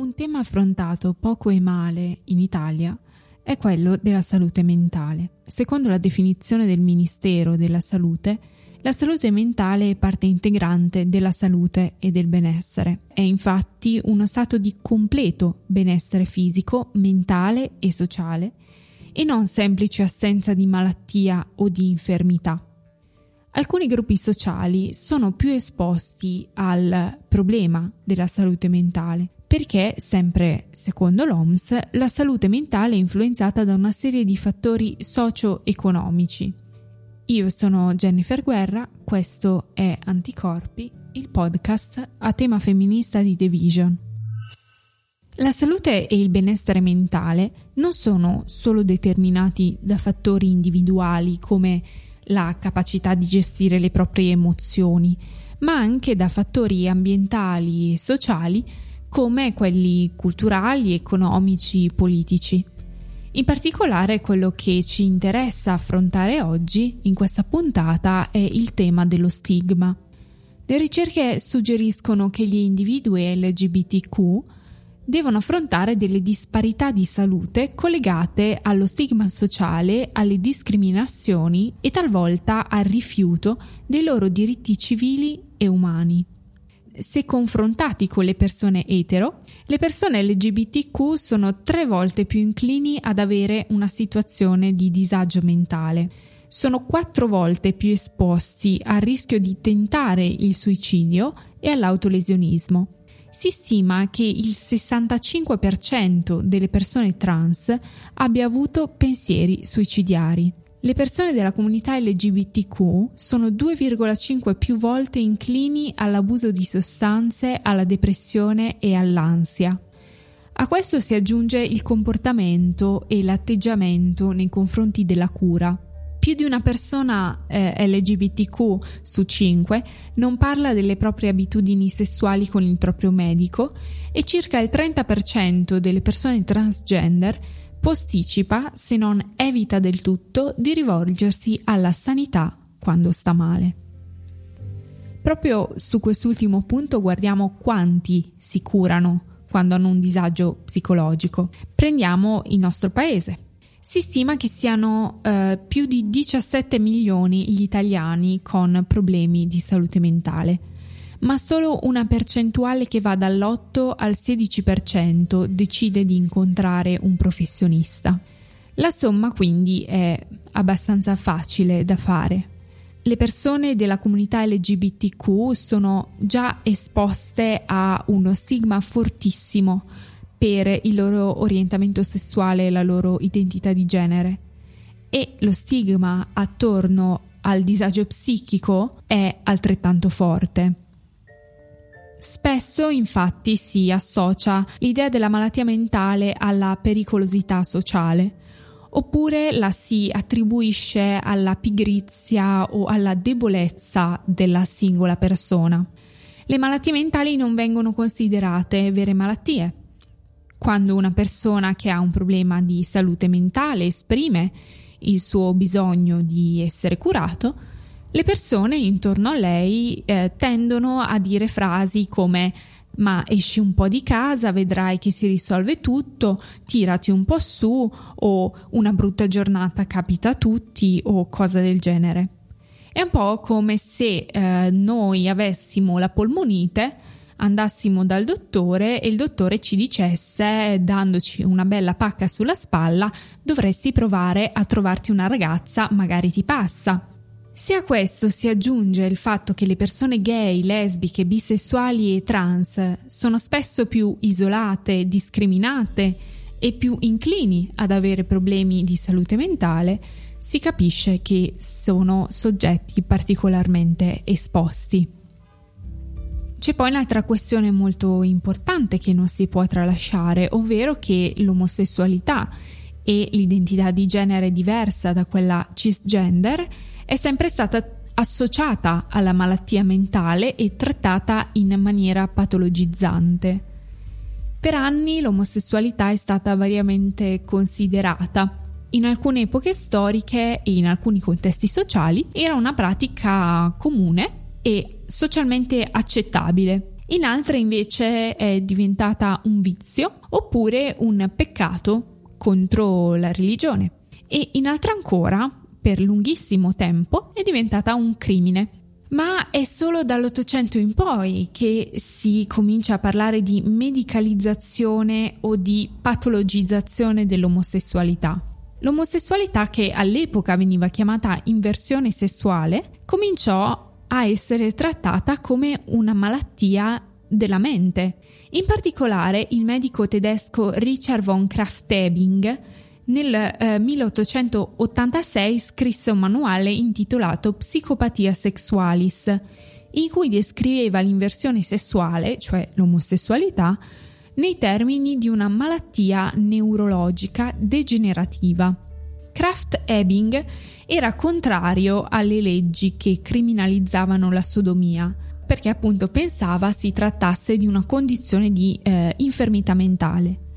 Un tema affrontato poco e male in Italia è quello della salute mentale. Secondo la definizione del Ministero della Salute, la salute mentale è parte integrante della salute e del benessere. È infatti uno stato di completo benessere fisico, mentale e sociale e non semplice assenza di malattia o di infermità. Alcuni gruppi sociali sono più esposti al problema della salute mentale perché, sempre secondo l'OMS, la salute mentale è influenzata da una serie di fattori socio-economici. Io sono Jennifer Guerra, questo è Anticorpi, il podcast a tema femminista di The Vision. La salute e il benessere mentale non sono solo determinati da fattori individuali come la capacità di gestire le proprie emozioni, ma anche da fattori ambientali e sociali come quelli culturali, economici, politici. In particolare quello che ci interessa affrontare oggi in questa puntata è il tema dello stigma. Le ricerche suggeriscono che gli individui LGBTQ devono affrontare delle disparità di salute collegate allo stigma sociale, alle discriminazioni e talvolta al rifiuto dei loro diritti civili e umani se confrontati con le persone etero, le persone LGBTQ sono tre volte più inclini ad avere una situazione di disagio mentale. Sono quattro volte più esposti al rischio di tentare il suicidio e all'autolesionismo. Si stima che il 65% delle persone trans abbia avuto pensieri suicidiari. Le persone della comunità LGBTQ sono 2,5 più volte inclini all'abuso di sostanze, alla depressione e all'ansia. A questo si aggiunge il comportamento e l'atteggiamento nei confronti della cura. Più di una persona eh, LGBTQ su 5 non parla delle proprie abitudini sessuali con il proprio medico e circa il 30% delle persone transgender posticipa, se non evita del tutto, di rivolgersi alla sanità quando sta male. Proprio su quest'ultimo punto guardiamo quanti si curano quando hanno un disagio psicologico. Prendiamo il nostro paese. Si stima che siano eh, più di 17 milioni gli italiani con problemi di salute mentale ma solo una percentuale che va dall'8 al 16% decide di incontrare un professionista. La somma quindi è abbastanza facile da fare. Le persone della comunità LGBTQ sono già esposte a uno stigma fortissimo per il loro orientamento sessuale e la loro identità di genere e lo stigma attorno al disagio psichico è altrettanto forte. Spesso infatti si associa l'idea della malattia mentale alla pericolosità sociale, oppure la si attribuisce alla pigrizia o alla debolezza della singola persona. Le malattie mentali non vengono considerate vere malattie. Quando una persona che ha un problema di salute mentale esprime il suo bisogno di essere curato, le persone intorno a lei eh, tendono a dire frasi come ma esci un po' di casa, vedrai che si risolve tutto, tirati un po' su o una brutta giornata capita a tutti o cose del genere. È un po' come se eh, noi avessimo la polmonite, andassimo dal dottore e il dottore ci dicesse, dandoci una bella pacca sulla spalla, dovresti provare a trovarti una ragazza, magari ti passa. Se a questo si aggiunge il fatto che le persone gay, lesbiche, bisessuali e trans sono spesso più isolate, discriminate e più inclini ad avere problemi di salute mentale, si capisce che sono soggetti particolarmente esposti. C'è poi un'altra questione molto importante che non si può tralasciare, ovvero che l'omosessualità e l'identità di genere diversa da quella cisgender è sempre stata associata alla malattia mentale e trattata in maniera patologizzante. Per anni l'omosessualità è stata variamente considerata. In alcune epoche storiche e in alcuni contesti sociali era una pratica comune e socialmente accettabile in altre invece è diventata un vizio oppure un peccato contro la religione e in altre ancora, per lunghissimo tempo, è diventata un crimine. Ma è solo dall'Ottocento in poi che si comincia a parlare di medicalizzazione o di patologizzazione dell'omosessualità. L'omosessualità, che all'epoca veniva chiamata inversione sessuale, cominciò a essere trattata come una malattia della mente. In particolare il medico tedesco Richard von Kraft-Ebing nel eh, 1886 scrisse un manuale intitolato Psicopatia sexualis, in cui descriveva l'inversione sessuale, cioè l'omosessualità, nei termini di una malattia neurologica degenerativa. Kraft-Ebing era contrario alle leggi che criminalizzavano la sodomia, perché appunto pensava si trattasse di una condizione di eh, infermità mentale.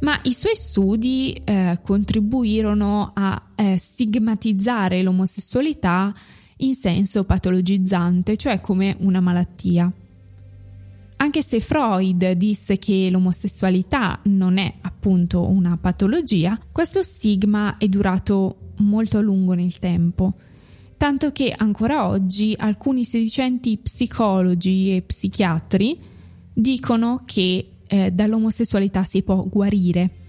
Ma i suoi studi eh, contribuirono a eh, stigmatizzare l'omosessualità in senso patologizzante, cioè come una malattia. Anche se Freud disse che l'omosessualità non è appunto una patologia, questo stigma è durato molto a lungo nel tempo, tanto che ancora oggi alcuni sedicenti psicologi e psichiatri dicono che eh, dall'omosessualità si può guarire.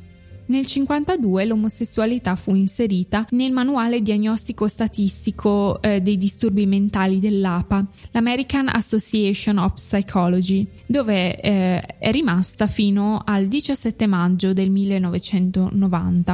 Nel 1952 l'omosessualità fu inserita nel manuale diagnostico statistico eh, dei disturbi mentali dell'APA, l'American Association of Psychology, dove eh, è rimasta fino al 17 maggio del 1990.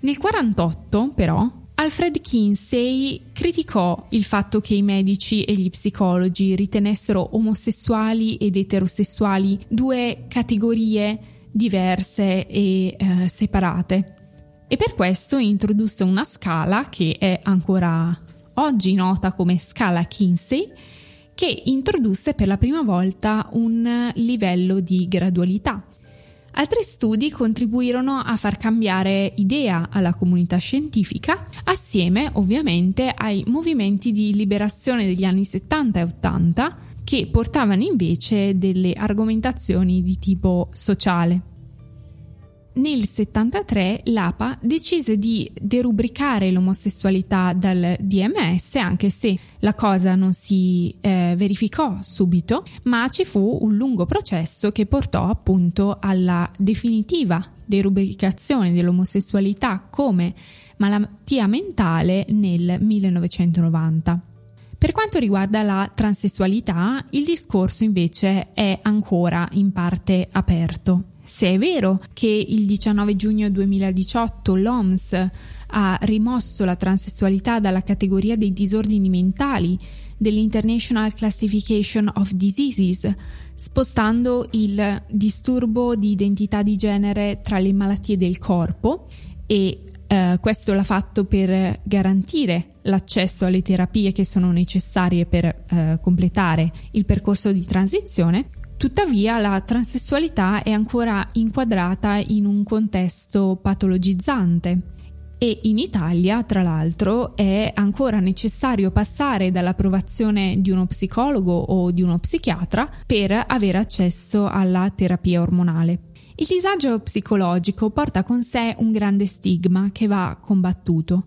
Nel 1948, però, Alfred Kinsey criticò il fatto che i medici e gli psicologi ritenessero omosessuali ed eterosessuali due categorie diverse e eh, separate. E per questo introdusse una scala che è ancora oggi nota come scala Kinsey, che introdusse per la prima volta un livello di gradualità Altri studi contribuirono a far cambiare idea alla comunità scientifica, assieme ovviamente ai movimenti di liberazione degli anni 70 e 80 che portavano invece delle argomentazioni di tipo sociale nel 73 l'APA decise di derubricare l'omosessualità dal DMS, anche se la cosa non si eh, verificò subito, ma ci fu un lungo processo che portò appunto alla definitiva derubricazione dell'omosessualità come malattia mentale nel 1990. Per quanto riguarda la transessualità, il discorso invece è ancora in parte aperto. Se è vero che il 19 giugno 2018 l'OMS ha rimosso la transessualità dalla categoria dei disordini mentali dell'International Classification of Diseases, spostando il disturbo di identità di genere tra le malattie del corpo e eh, questo l'ha fatto per garantire l'accesso alle terapie che sono necessarie per eh, completare il percorso di transizione, Tuttavia la transessualità è ancora inquadrata in un contesto patologizzante. E in Italia, tra l'altro, è ancora necessario passare dall'approvazione di uno psicologo o di uno psichiatra per avere accesso alla terapia ormonale. Il disagio psicologico porta con sé un grande stigma che va combattuto.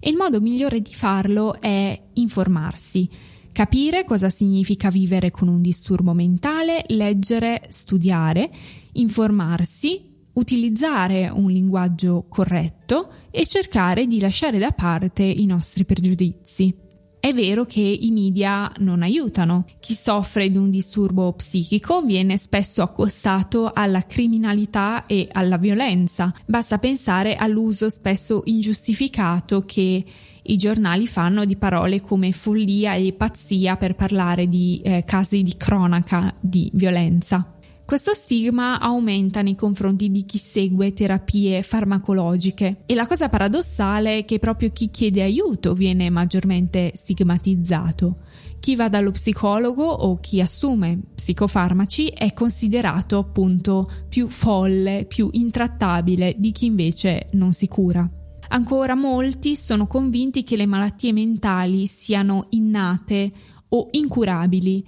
E il modo migliore di farlo è informarsi, Capire cosa significa vivere con un disturbo mentale, leggere, studiare, informarsi, utilizzare un linguaggio corretto e cercare di lasciare da parte i nostri pregiudizi. È vero che i media non aiutano. Chi soffre di un disturbo psichico viene spesso accostato alla criminalità e alla violenza. Basta pensare all'uso spesso ingiustificato che i giornali fanno di parole come follia e pazzia per parlare di eh, casi di cronaca di violenza. Questo stigma aumenta nei confronti di chi segue terapie farmacologiche e la cosa paradossale è che proprio chi chiede aiuto viene maggiormente stigmatizzato. Chi va dallo psicologo o chi assume psicofarmaci è considerato appunto più folle, più intrattabile di chi invece non si cura. Ancora molti sono convinti che le malattie mentali siano innate o incurabili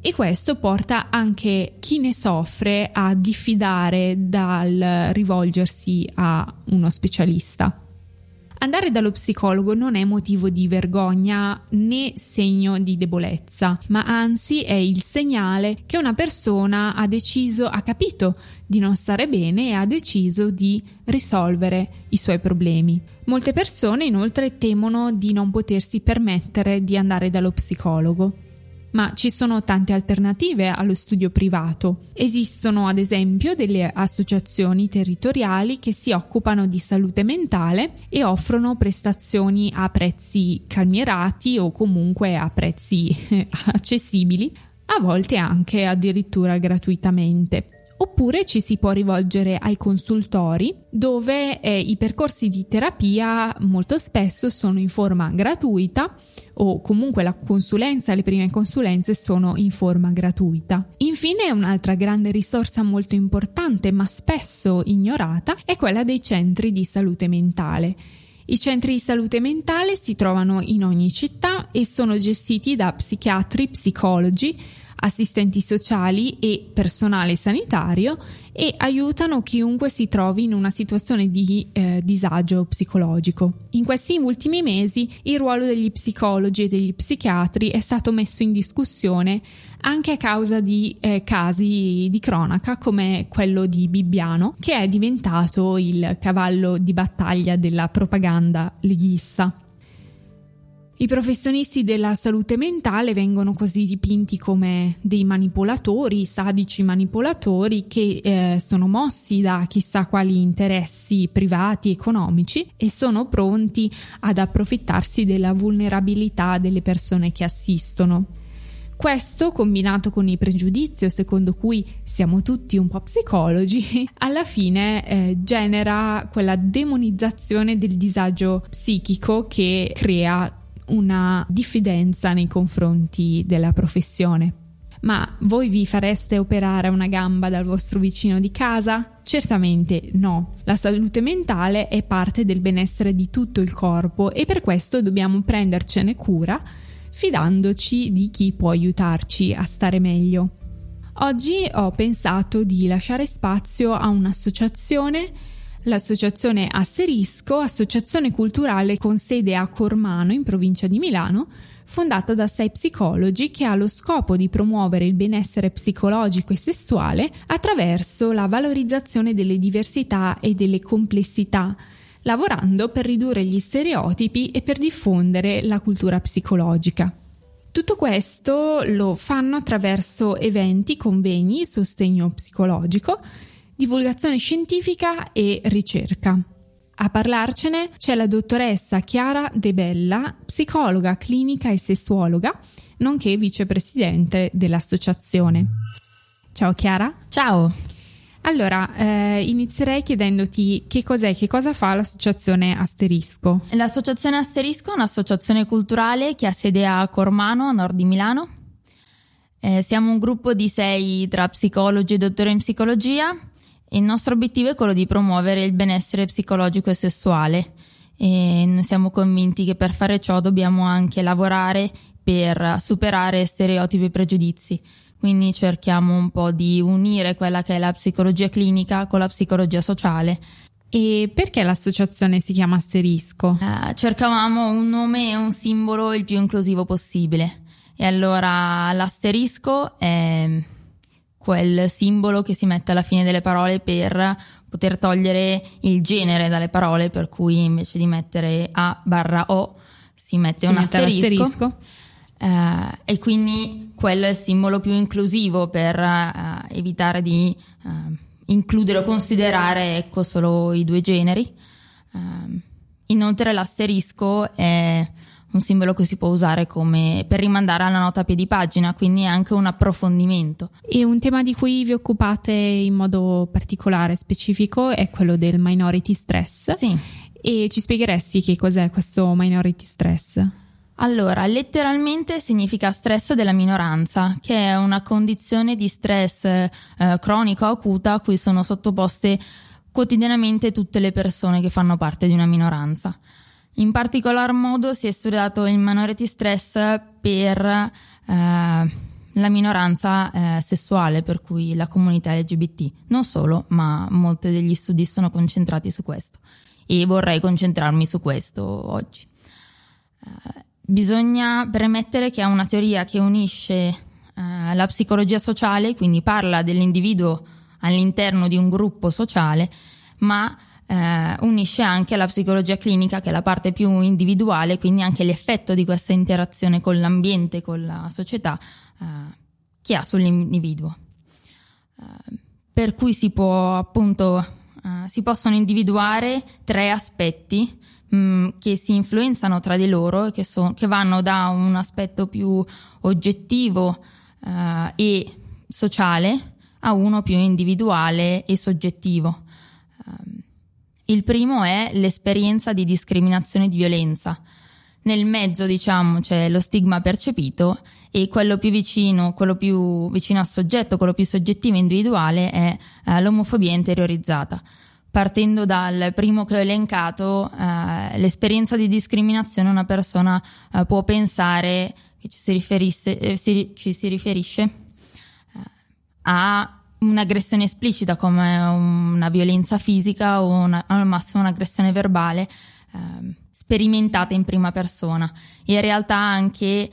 e questo porta anche chi ne soffre a diffidare dal rivolgersi a uno specialista. Andare dallo psicologo non è motivo di vergogna né segno di debolezza, ma anzi è il segnale che una persona ha deciso, ha capito di non stare bene e ha deciso di risolvere i suoi problemi. Molte persone inoltre temono di non potersi permettere di andare dallo psicologo ma ci sono tante alternative allo studio privato. Esistono ad esempio delle associazioni territoriali che si occupano di salute mentale e offrono prestazioni a prezzi calmierati o comunque a prezzi accessibili, a volte anche addirittura gratuitamente. Oppure ci si può rivolgere ai consultori dove eh, i percorsi di terapia molto spesso sono in forma gratuita o comunque la consulenza, le prime consulenze sono in forma gratuita. Infine un'altra grande risorsa molto importante ma spesso ignorata è quella dei centri di salute mentale. I centri di salute mentale si trovano in ogni città e sono gestiti da psichiatri, psicologi, assistenti sociali e personale sanitario e aiutano chiunque si trovi in una situazione di eh, disagio psicologico. In questi ultimi mesi il ruolo degli psicologi e degli psichiatri è stato messo in discussione anche a causa di eh, casi di cronaca come quello di Bibbiano, che è diventato il cavallo di battaglia della propaganda leghista. I professionisti della salute mentale vengono così dipinti come dei manipolatori, sadici manipolatori che eh, sono mossi da chissà quali interessi privati economici e sono pronti ad approfittarsi della vulnerabilità delle persone che assistono. Questo, combinato con il pregiudizio secondo cui siamo tutti un po' psicologi, alla fine eh, genera quella demonizzazione del disagio psichico che crea una diffidenza nei confronti della professione. Ma voi vi fareste operare una gamba dal vostro vicino di casa? Certamente no. La salute mentale è parte del benessere di tutto il corpo e per questo dobbiamo prendercene cura fidandoci di chi può aiutarci a stare meglio. Oggi ho pensato di lasciare spazio a un'associazione L'associazione Asterisco, associazione culturale con sede a Cormano in provincia di Milano, fondata da sei psicologi che ha lo scopo di promuovere il benessere psicologico e sessuale attraverso la valorizzazione delle diversità e delle complessità, lavorando per ridurre gli stereotipi e per diffondere la cultura psicologica. Tutto questo lo fanno attraverso eventi, convegni, sostegno psicologico, divulgazione scientifica e ricerca. A parlarcene c'è la dottoressa Chiara De Bella, psicologa clinica e sessuologa, nonché vicepresidente dell'associazione. Ciao Chiara. Ciao. Allora, eh, inizierei chiedendoti che cos'è, che cosa fa l'associazione Asterisco. L'associazione Asterisco è un'associazione culturale che ha sede a Cormano, a nord di Milano. Eh, siamo un gruppo di sei tra psicologi e dottori in psicologia il nostro obiettivo è quello di promuovere il benessere psicologico e sessuale e noi siamo convinti che per fare ciò dobbiamo anche lavorare per superare stereotipi e pregiudizi. Quindi cerchiamo un po' di unire quella che è la psicologia clinica con la psicologia sociale. E perché l'associazione si chiama Asterisco? Uh, cercavamo un nome e un simbolo il più inclusivo possibile. E allora l'asterisco è quel simbolo che si mette alla fine delle parole per poter togliere il genere dalle parole, per cui invece di mettere A barra O si mette si un mette asterisco. Uh, e quindi quello è il simbolo più inclusivo per uh, evitare di uh, includere o considerare ecco, solo i due generi. inoltre l'asterisco è un simbolo che si può usare come per rimandare alla nota a piedi pagina, quindi è anche un approfondimento. E un tema di cui vi occupate in modo particolare, specifico, è quello del minority stress. Sì. E ci spiegheresti che cos'è questo minority stress? Allora, letteralmente significa stress della minoranza, che è una condizione di stress eh, cronico o acuta a cui sono sottoposte quotidianamente tutte le persone che fanno parte di una minoranza. In particolar modo si è studiato il minority stress per eh, la minoranza eh, sessuale, per cui la comunità LGBT. Non solo, ma molti degli studi sono concentrati su questo e vorrei concentrarmi su questo oggi. Uh, bisogna premettere che è una teoria che unisce uh, la psicologia sociale, quindi parla dell'individuo all'interno di un gruppo sociale, ma eh, unisce anche la psicologia clinica, che è la parte più individuale, quindi anche l'effetto di questa interazione con l'ambiente, con la società, eh, che ha sull'individuo. Eh, per cui si può appunto eh, si possono individuare tre aspetti mm, che si influenzano tra di loro e che, so, che vanno da un aspetto più oggettivo uh, e sociale a uno più individuale e soggettivo. Um, il primo è l'esperienza di discriminazione e di violenza. Nel mezzo, diciamo, c'è lo stigma percepito e quello più vicino, quello più vicino al soggetto, quello più soggettivo e individuale è eh, l'omofobia interiorizzata. Partendo dal primo che ho elencato, eh, l'esperienza di discriminazione una persona eh, può pensare che ci si, riferisse, eh, si, ci si riferisce eh, a un'aggressione esplicita come una violenza fisica o una, al massimo un'aggressione verbale eh, sperimentata in prima persona. In realtà anche eh,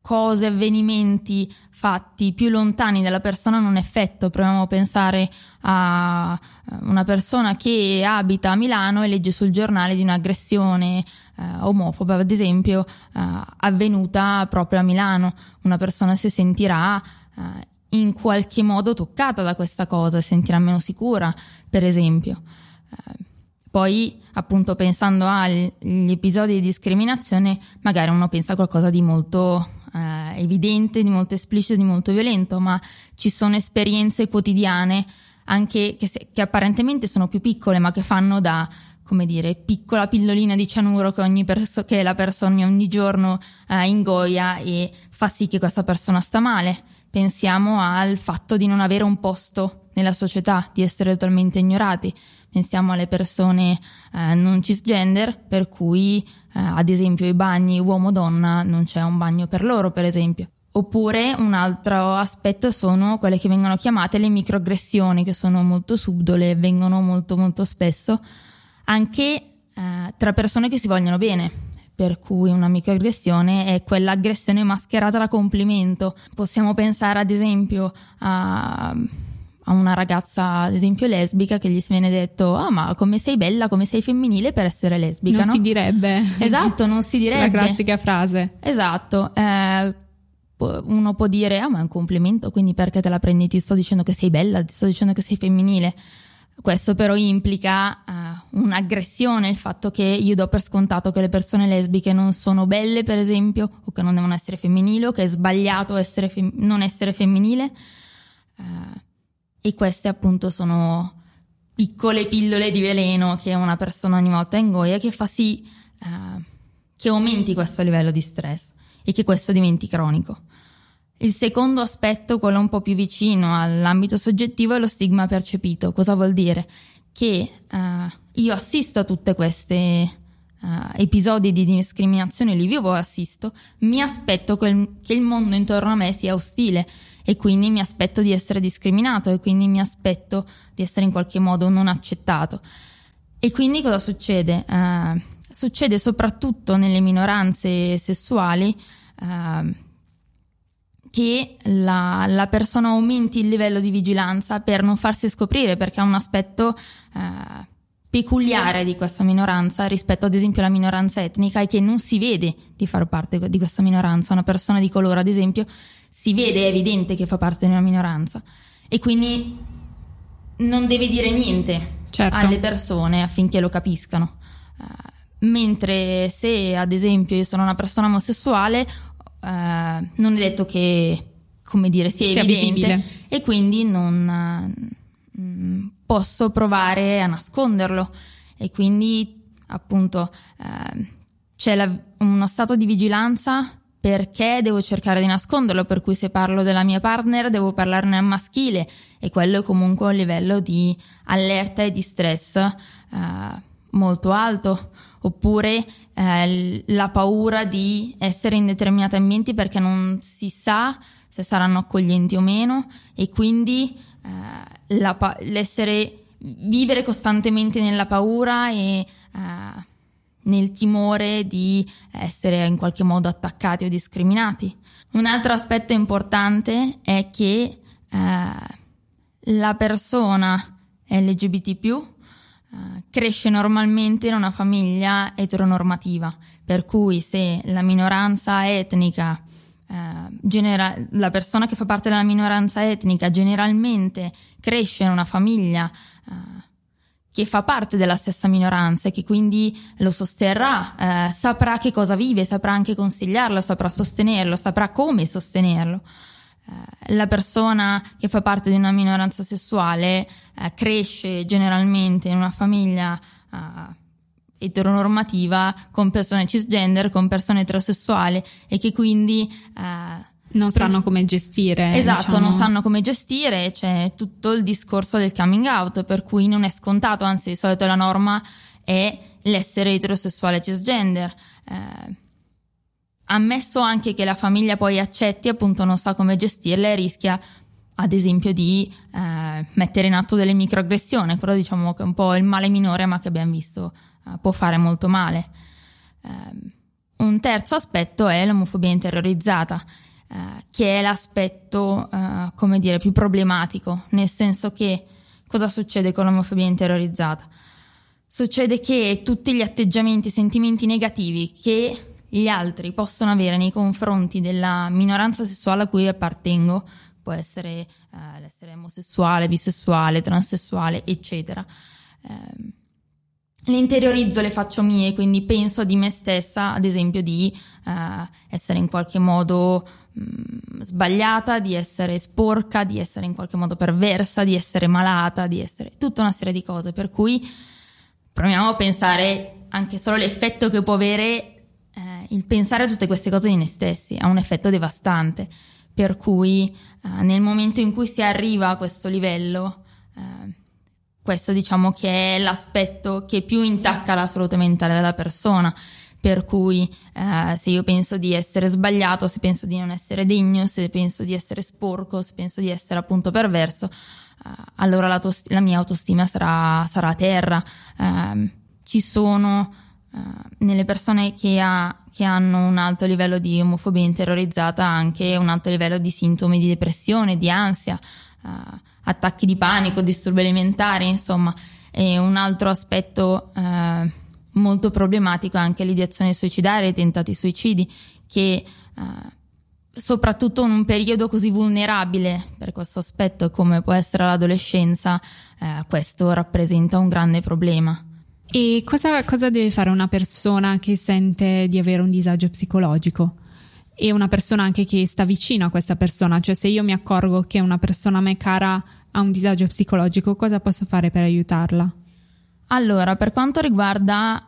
cose, avvenimenti fatti più lontani dalla persona hanno un effetto. Proviamo a pensare a una persona che abita a Milano e legge sul giornale di un'aggressione eh, omofoba, ad esempio, eh, avvenuta proprio a Milano. Una persona si sentirà eh, in qualche modo toccata da questa cosa, sentirà meno sicura, per esempio. Eh, poi, appunto, pensando agli episodi di discriminazione, magari uno pensa a qualcosa di molto eh, evidente, di molto esplicito, di molto violento, ma ci sono esperienze quotidiane anche che, se, che apparentemente sono più piccole, ma che fanno da come dire, piccola pillolina di cianuro che, ogni perso- che la persona ogni giorno eh, ingoia e fa sì che questa persona sta male. Pensiamo al fatto di non avere un posto nella società, di essere totalmente ignorati. Pensiamo alle persone eh, non cisgender, per cui eh, ad esempio i bagni uomo-donna non c'è un bagno per loro, per esempio. Oppure un altro aspetto sono quelle che vengono chiamate le microaggressioni, che sono molto subdole, vengono molto molto spesso, anche eh, tra persone che si vogliono bene. Per cui una microaggressione è quell'aggressione mascherata da complimento. Possiamo pensare ad esempio a a una ragazza, ad esempio, lesbica, che gli si viene detto: Ah, ma come sei bella, come sei femminile per essere lesbica. Non no? si direbbe. Esatto, non si direbbe. La classica frase. Esatto. Eh, uno può dire: Ah, ma è un complimento, quindi perché te la prendi? Ti sto dicendo che sei bella, ti sto dicendo che sei femminile. Questo però implica uh, un'aggressione, il fatto che io do per scontato che le persone lesbiche non sono belle, per esempio, o che non devono essere femminili, o che è sbagliato essere fem- non essere femminile. Uh, e queste appunto sono piccole pillole di veleno che una persona ogni volta ingoia che fa sì eh, che aumenti questo livello di stress e che questo diventi cronico. Il secondo aspetto, quello un po' più vicino all'ambito soggettivo, è lo stigma percepito. Cosa vuol dire? Che eh, io assisto a tutte queste uh, episodi di discriminazione, li vivo e assisto, mi aspetto il, che il mondo intorno a me sia ostile e quindi mi aspetto di essere discriminato e quindi mi aspetto di essere in qualche modo non accettato. E quindi cosa succede? Uh, succede soprattutto nelle minoranze sessuali uh, che la, la, persona aumenti il livello di vigilanza per non farsi scoprire perché ha un aspetto uh, peculiare di questa minoranza rispetto ad esempio alla minoranza etnica e che non si vede di far parte di questa minoranza. Una persona di colore, ad esempio, si vede, è evidente che fa parte di una minoranza e quindi non deve dire niente certo. alle persone affinché lo capiscano. Uh, mentre se ad esempio io sono una persona omosessuale, uh, non è detto che come dire sia, sia evidente visibile. e quindi non uh, posso provare a nasconderlo e quindi appunto eh, c'è la, uno stato di vigilanza perché devo cercare di nasconderlo, per cui se parlo della mia partner devo parlarne a maschile e quello è comunque un livello di allerta e di stress eh, molto alto. Oppure eh, la paura di essere in determinati ambienti perché non si sa se saranno accoglienti o meno e quindi eh, la, l'essere vivere costantemente nella paura e eh, nel timore di essere in qualche modo attaccati o discriminati. Un altro aspetto importante è che eh, la persona LGBT eh, cresce normalmente in una famiglia eteronormativa, per cui se la minoranza etnica eh, genera- la persona che fa parte della minoranza etnica generalmente cresce in una famiglia eh, che fa parte della stessa minoranza e che quindi lo sosterrà, eh, saprà che cosa vive, saprà anche consigliarlo, saprà sostenerlo, saprà come sostenerlo. Eh, la persona che fa parte di una minoranza sessuale eh, cresce generalmente in una famiglia eh, eteronormativa con persone cisgender, con persone eterosessuali e che quindi eh, non sanno come gestire. Esatto, diciamo. non sanno come gestire, c'è tutto il discorso del coming out, per cui non è scontato, anzi di solito la norma è l'essere eterosessuale cisgender. Eh, ammesso anche che la famiglia poi accetti, appunto non sa come gestirle, rischia ad esempio di eh, mettere in atto delle microaggressioni, però diciamo che è un po' il male minore ma che abbiamo visto eh, può fare molto male. Eh, un terzo aspetto è l'omofobia interiorizzata eh, che è l'aspetto, eh, come dire, più problematico, nel senso che cosa succede con l'omofobia interiorizzata? Succede che tutti gli atteggiamenti, sentimenti negativi che gli altri possono avere nei confronti della minoranza sessuale a cui appartengo, può essere eh, l'essere omosessuale, bisessuale, transessuale, eccetera. Eh, le interiorizzo, le faccio mie, quindi penso di me stessa, ad esempio, di eh, essere in qualche modo mh, sbagliata, di essere sporca, di essere in qualche modo perversa, di essere malata, di essere tutta una serie di cose. Per cui proviamo a pensare anche solo l'effetto che può avere il pensare a tutte queste cose di noi stessi, ha un effetto devastante. Per cui eh, nel momento in cui si arriva a questo livello, eh, questo diciamo che è l'aspetto che più intacca la salute mentale della persona. Per cui eh, se io penso di essere sbagliato, se penso di non essere degno, se penso di essere sporco, se penso di essere appunto perverso, eh, allora la, la, mia autostima sarà, sarà a terra. Eh, ci sono nelle persone che, ha, che, hanno un alto livello di omofobia interiorizzata anche un alto livello di sintomi di depressione, di ansia uh, attacchi di panico, disturbi alimentari, insomma. E un altro aspetto uh, molto problematico è anche l'ideazione suicidaria, i tentati suicidi, che uh, soprattutto in un periodo così vulnerabile per questo aspetto come può essere l'adolescenza, questo rappresenta un grande problema. E cosa, cosa deve fare una persona che sente di avere un disagio psicologico? e una persona anche che sta vicino a questa persona, cioè se io mi accorgo che una persona a me cara ha un disagio psicologico, cosa posso fare per aiutarla? Allora, per quanto riguarda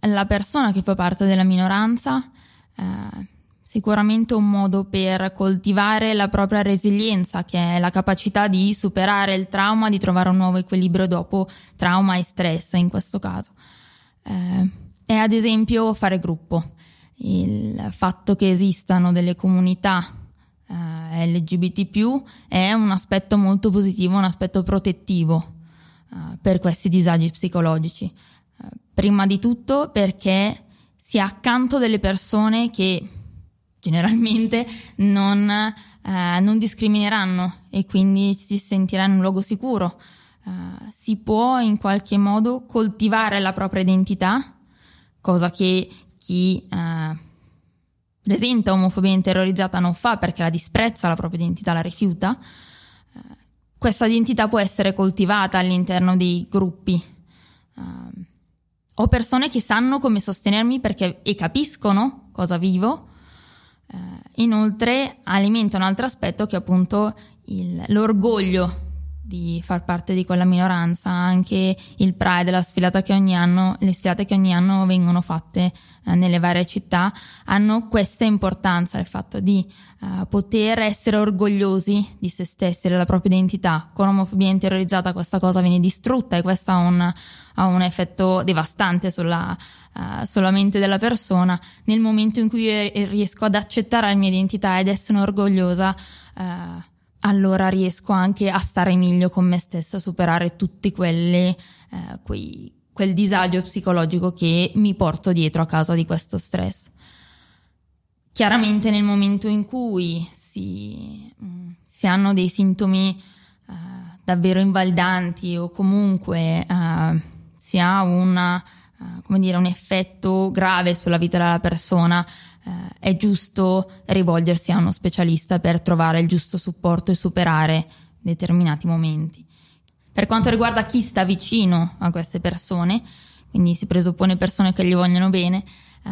la persona che fa parte della minoranza, eh, sicuramente un modo per coltivare la propria resilienza, che è la capacità di superare il trauma, di trovare un nuovo equilibrio dopo trauma e stress in questo caso. Eh, è ad esempio fare gruppo il fatto che esistano delle comunità eh, LGBT è un aspetto molto positivo, un aspetto protettivo eh, per questi disagi psicologici. Eh, prima di tutto perché si è accanto delle persone che generalmente non, eh, non discrimineranno e quindi si sentirà in un luogo sicuro. Uh, si può in qualche modo coltivare la propria identità, cosa che chi eh, presenta omofobia interiorizzata non fa perché la disprezza la propria identità, la rifiuta, eh, questa identità può essere coltivata all'interno dei gruppi. Ho persone che sanno come sostenermi perché, e capiscono cosa vivo. Inoltre alimenta un altro aspetto che è appunto il, l'orgoglio di far parte di quella minoranza, anche il Pride, la sfilata che ogni anno, le sfilate che ogni anno vengono fatte eh, nelle varie città, hanno questa importanza, il fatto di eh, poter essere orgogliosi di se stessi, della propria identità. Con omofobia interiorizzata questa cosa viene distrutta e questo ha un, ha un effetto devastante sulla, uh, sulla mente della persona. Nel momento in cui riesco ad accettare la mia identità ed essere orgogliosa, uh, allora riesco anche a stare meglio con me stessa, a superare tutti quelli, eh, quei, quel disagio psicologico che mi porto dietro a causa di questo stress. Chiaramente nel momento in cui si, mm, si hanno dei sintomi eh, davvero invalidanti o comunque eh, si ha una, eh, come dire, un effetto grave sulla vita della persona, eh, è giusto rivolgersi a uno specialista per trovare il giusto supporto e superare determinati momenti. Per quanto riguarda chi sta vicino a queste persone, quindi si presuppone persone che gli vogliono bene, eh,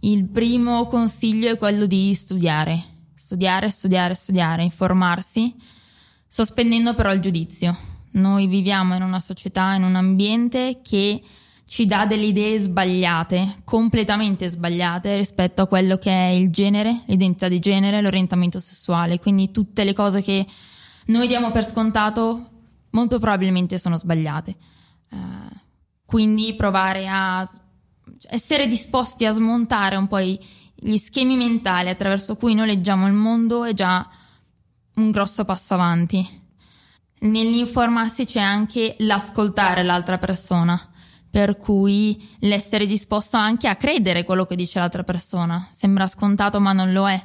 il primo consiglio è quello di studiare, studiare, studiare, studiare, informarsi, sospendendo però il giudizio. Noi viviamo in una società, in un ambiente che ci dà delle idee sbagliate, completamente sbagliate rispetto a quello che è il genere, l'identità di genere, l'orientamento sessuale. Quindi tutte le cose che noi diamo per scontato molto probabilmente sono sbagliate. Uh, quindi provare a essere disposti a smontare un po' gli schemi mentali attraverso cui noi leggiamo il mondo è già un grosso passo avanti. Nell'informarsi c'è anche l'ascoltare l'altra persona per cui l'essere disposto anche a credere quello che dice l'altra persona. Sembra scontato, ma non lo è.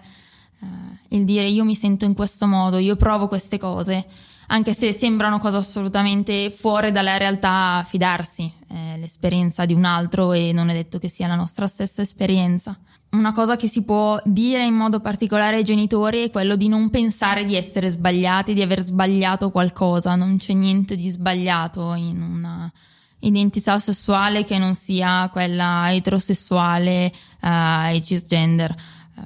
Uh, il dire io mi sento in questo modo, io provo queste cose, anche se sembrano cose assolutamente fuori dalla realtà, fidarsi. È l'esperienza di un altro e non è detto che sia la nostra stessa esperienza. Una cosa che si può dire in modo particolare ai genitori è quello di non pensare di essere sbagliati, di aver sbagliato qualcosa, non c'è niente di sbagliato in una identità sessuale che non sia quella eterosessuale uh, e cisgender.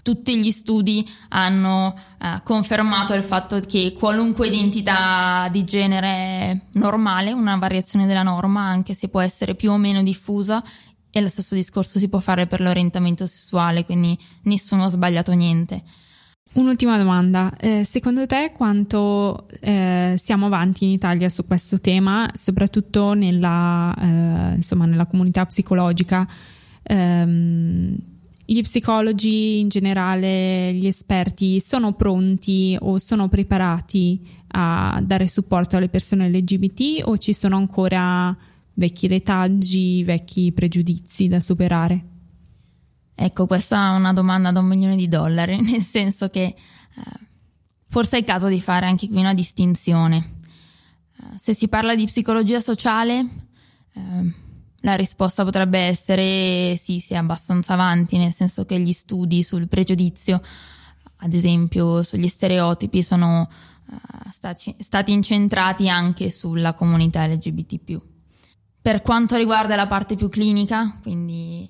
Tutti gli studi hanno uh, confermato il fatto che qualunque identità di genere normale, una variazione della norma, anche se può essere più o meno diffusa, e lo stesso discorso si può fare per l'orientamento sessuale, quindi nessuno ha sbagliato niente. Un'ultima domanda, eh, secondo te quanto eh, siamo avanti in Italia su questo tema, soprattutto nella, eh, insomma, nella comunità psicologica? Ehm, gli psicologi in generale, gli esperti, sono pronti o sono preparati a dare supporto alle persone LGBT o ci sono ancora vecchi retaggi, vecchi pregiudizi da superare? Ecco, questa è una domanda da un milione di dollari, nel senso che eh, forse è il caso di fare anche qui una distinzione. Eh, se si parla di psicologia sociale, eh, la risposta potrebbe essere sì, si è abbastanza avanti, nel senso che gli studi sul pregiudizio, ad esempio sugli stereotipi, sono uh, stati, stati incentrati anche sulla comunità LGBT. Per quanto riguarda la parte più clinica, quindi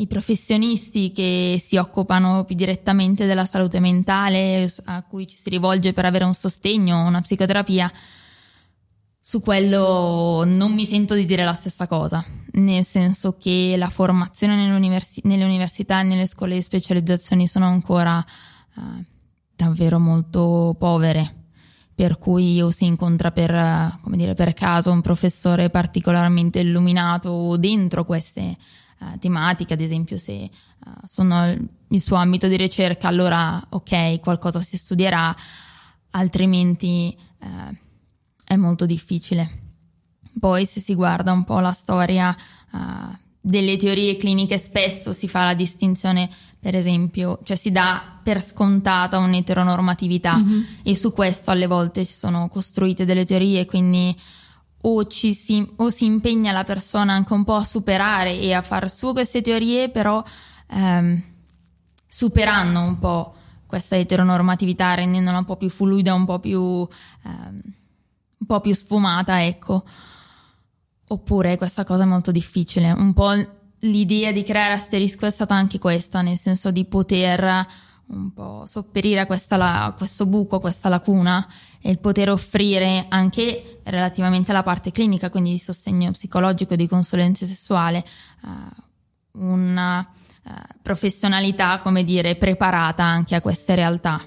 i professionisti che si occupano più direttamente della salute mentale, a cui ci si rivolge per avere un sostegno, una psicoterapia, su quello non mi sento di dire la stessa cosa, nel senso che la formazione nelle, universi- nelle università e nelle scuole di specializzazione sono ancora uh, davvero molto povere. Per cui o si incontra per, dire, per, caso un professore particolarmente illuminato dentro queste uh, tematiche, ad esempio se uh, sono il suo ambito di ricerca, allora ok, qualcosa si studierà, altrimenti uh, è molto difficile. Poi se si guarda un po' la storia delle teorie cliniche spesso si fa la distinzione, per esempio, cioè si dà per scontata un'eteronormatività mm-hmm. e su questo alle volte si sono costruite delle teorie, quindi o, si, o si impegna la persona anche un po' a superare e a far su queste teorie, però ehm, superando un po' questa eteronormatività, rendendola un po' più fluida, un po' più, ehm, un po' più sfumata, ecco. Oppure questa cosa è molto difficile. Un po' l'idea di creare asterisco è stata anche questa, nel senso di poter un po' sopperire a, questa, a questo buco, a questa lacuna e il poter offrire anche relativamente alla parte clinica, quindi di sostegno psicologico, di consulenza sessuale, uh, una uh, professionalità, come dire, preparata anche a queste realtà.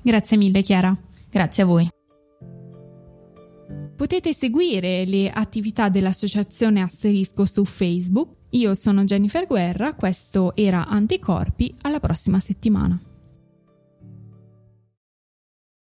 Grazie mille Chiara. Grazie a voi. Potete seguire le attività dell'associazione Asterisco su Facebook. Io sono Jennifer Guerra, questo era Anticorpi, alla prossima settimana.